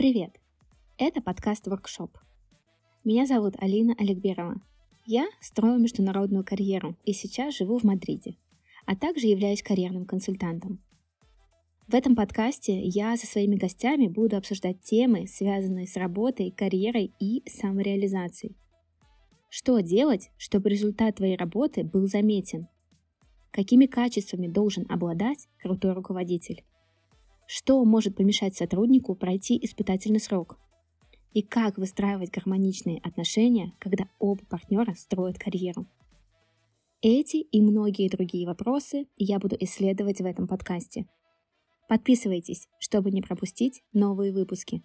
Привет! Это подкаст «Воркшоп». Меня зовут Алина Олегберова. Я строю международную карьеру и сейчас живу в Мадриде, а также являюсь карьерным консультантом. В этом подкасте я со своими гостями буду обсуждать темы, связанные с работой, карьерой и самореализацией. Что делать, чтобы результат твоей работы был заметен? Какими качествами должен обладать крутой руководитель? Что может помешать сотруднику пройти испытательный срок? И как выстраивать гармоничные отношения, когда оба партнера строят карьеру? Эти и многие другие вопросы я буду исследовать в этом подкасте. Подписывайтесь, чтобы не пропустить новые выпуски.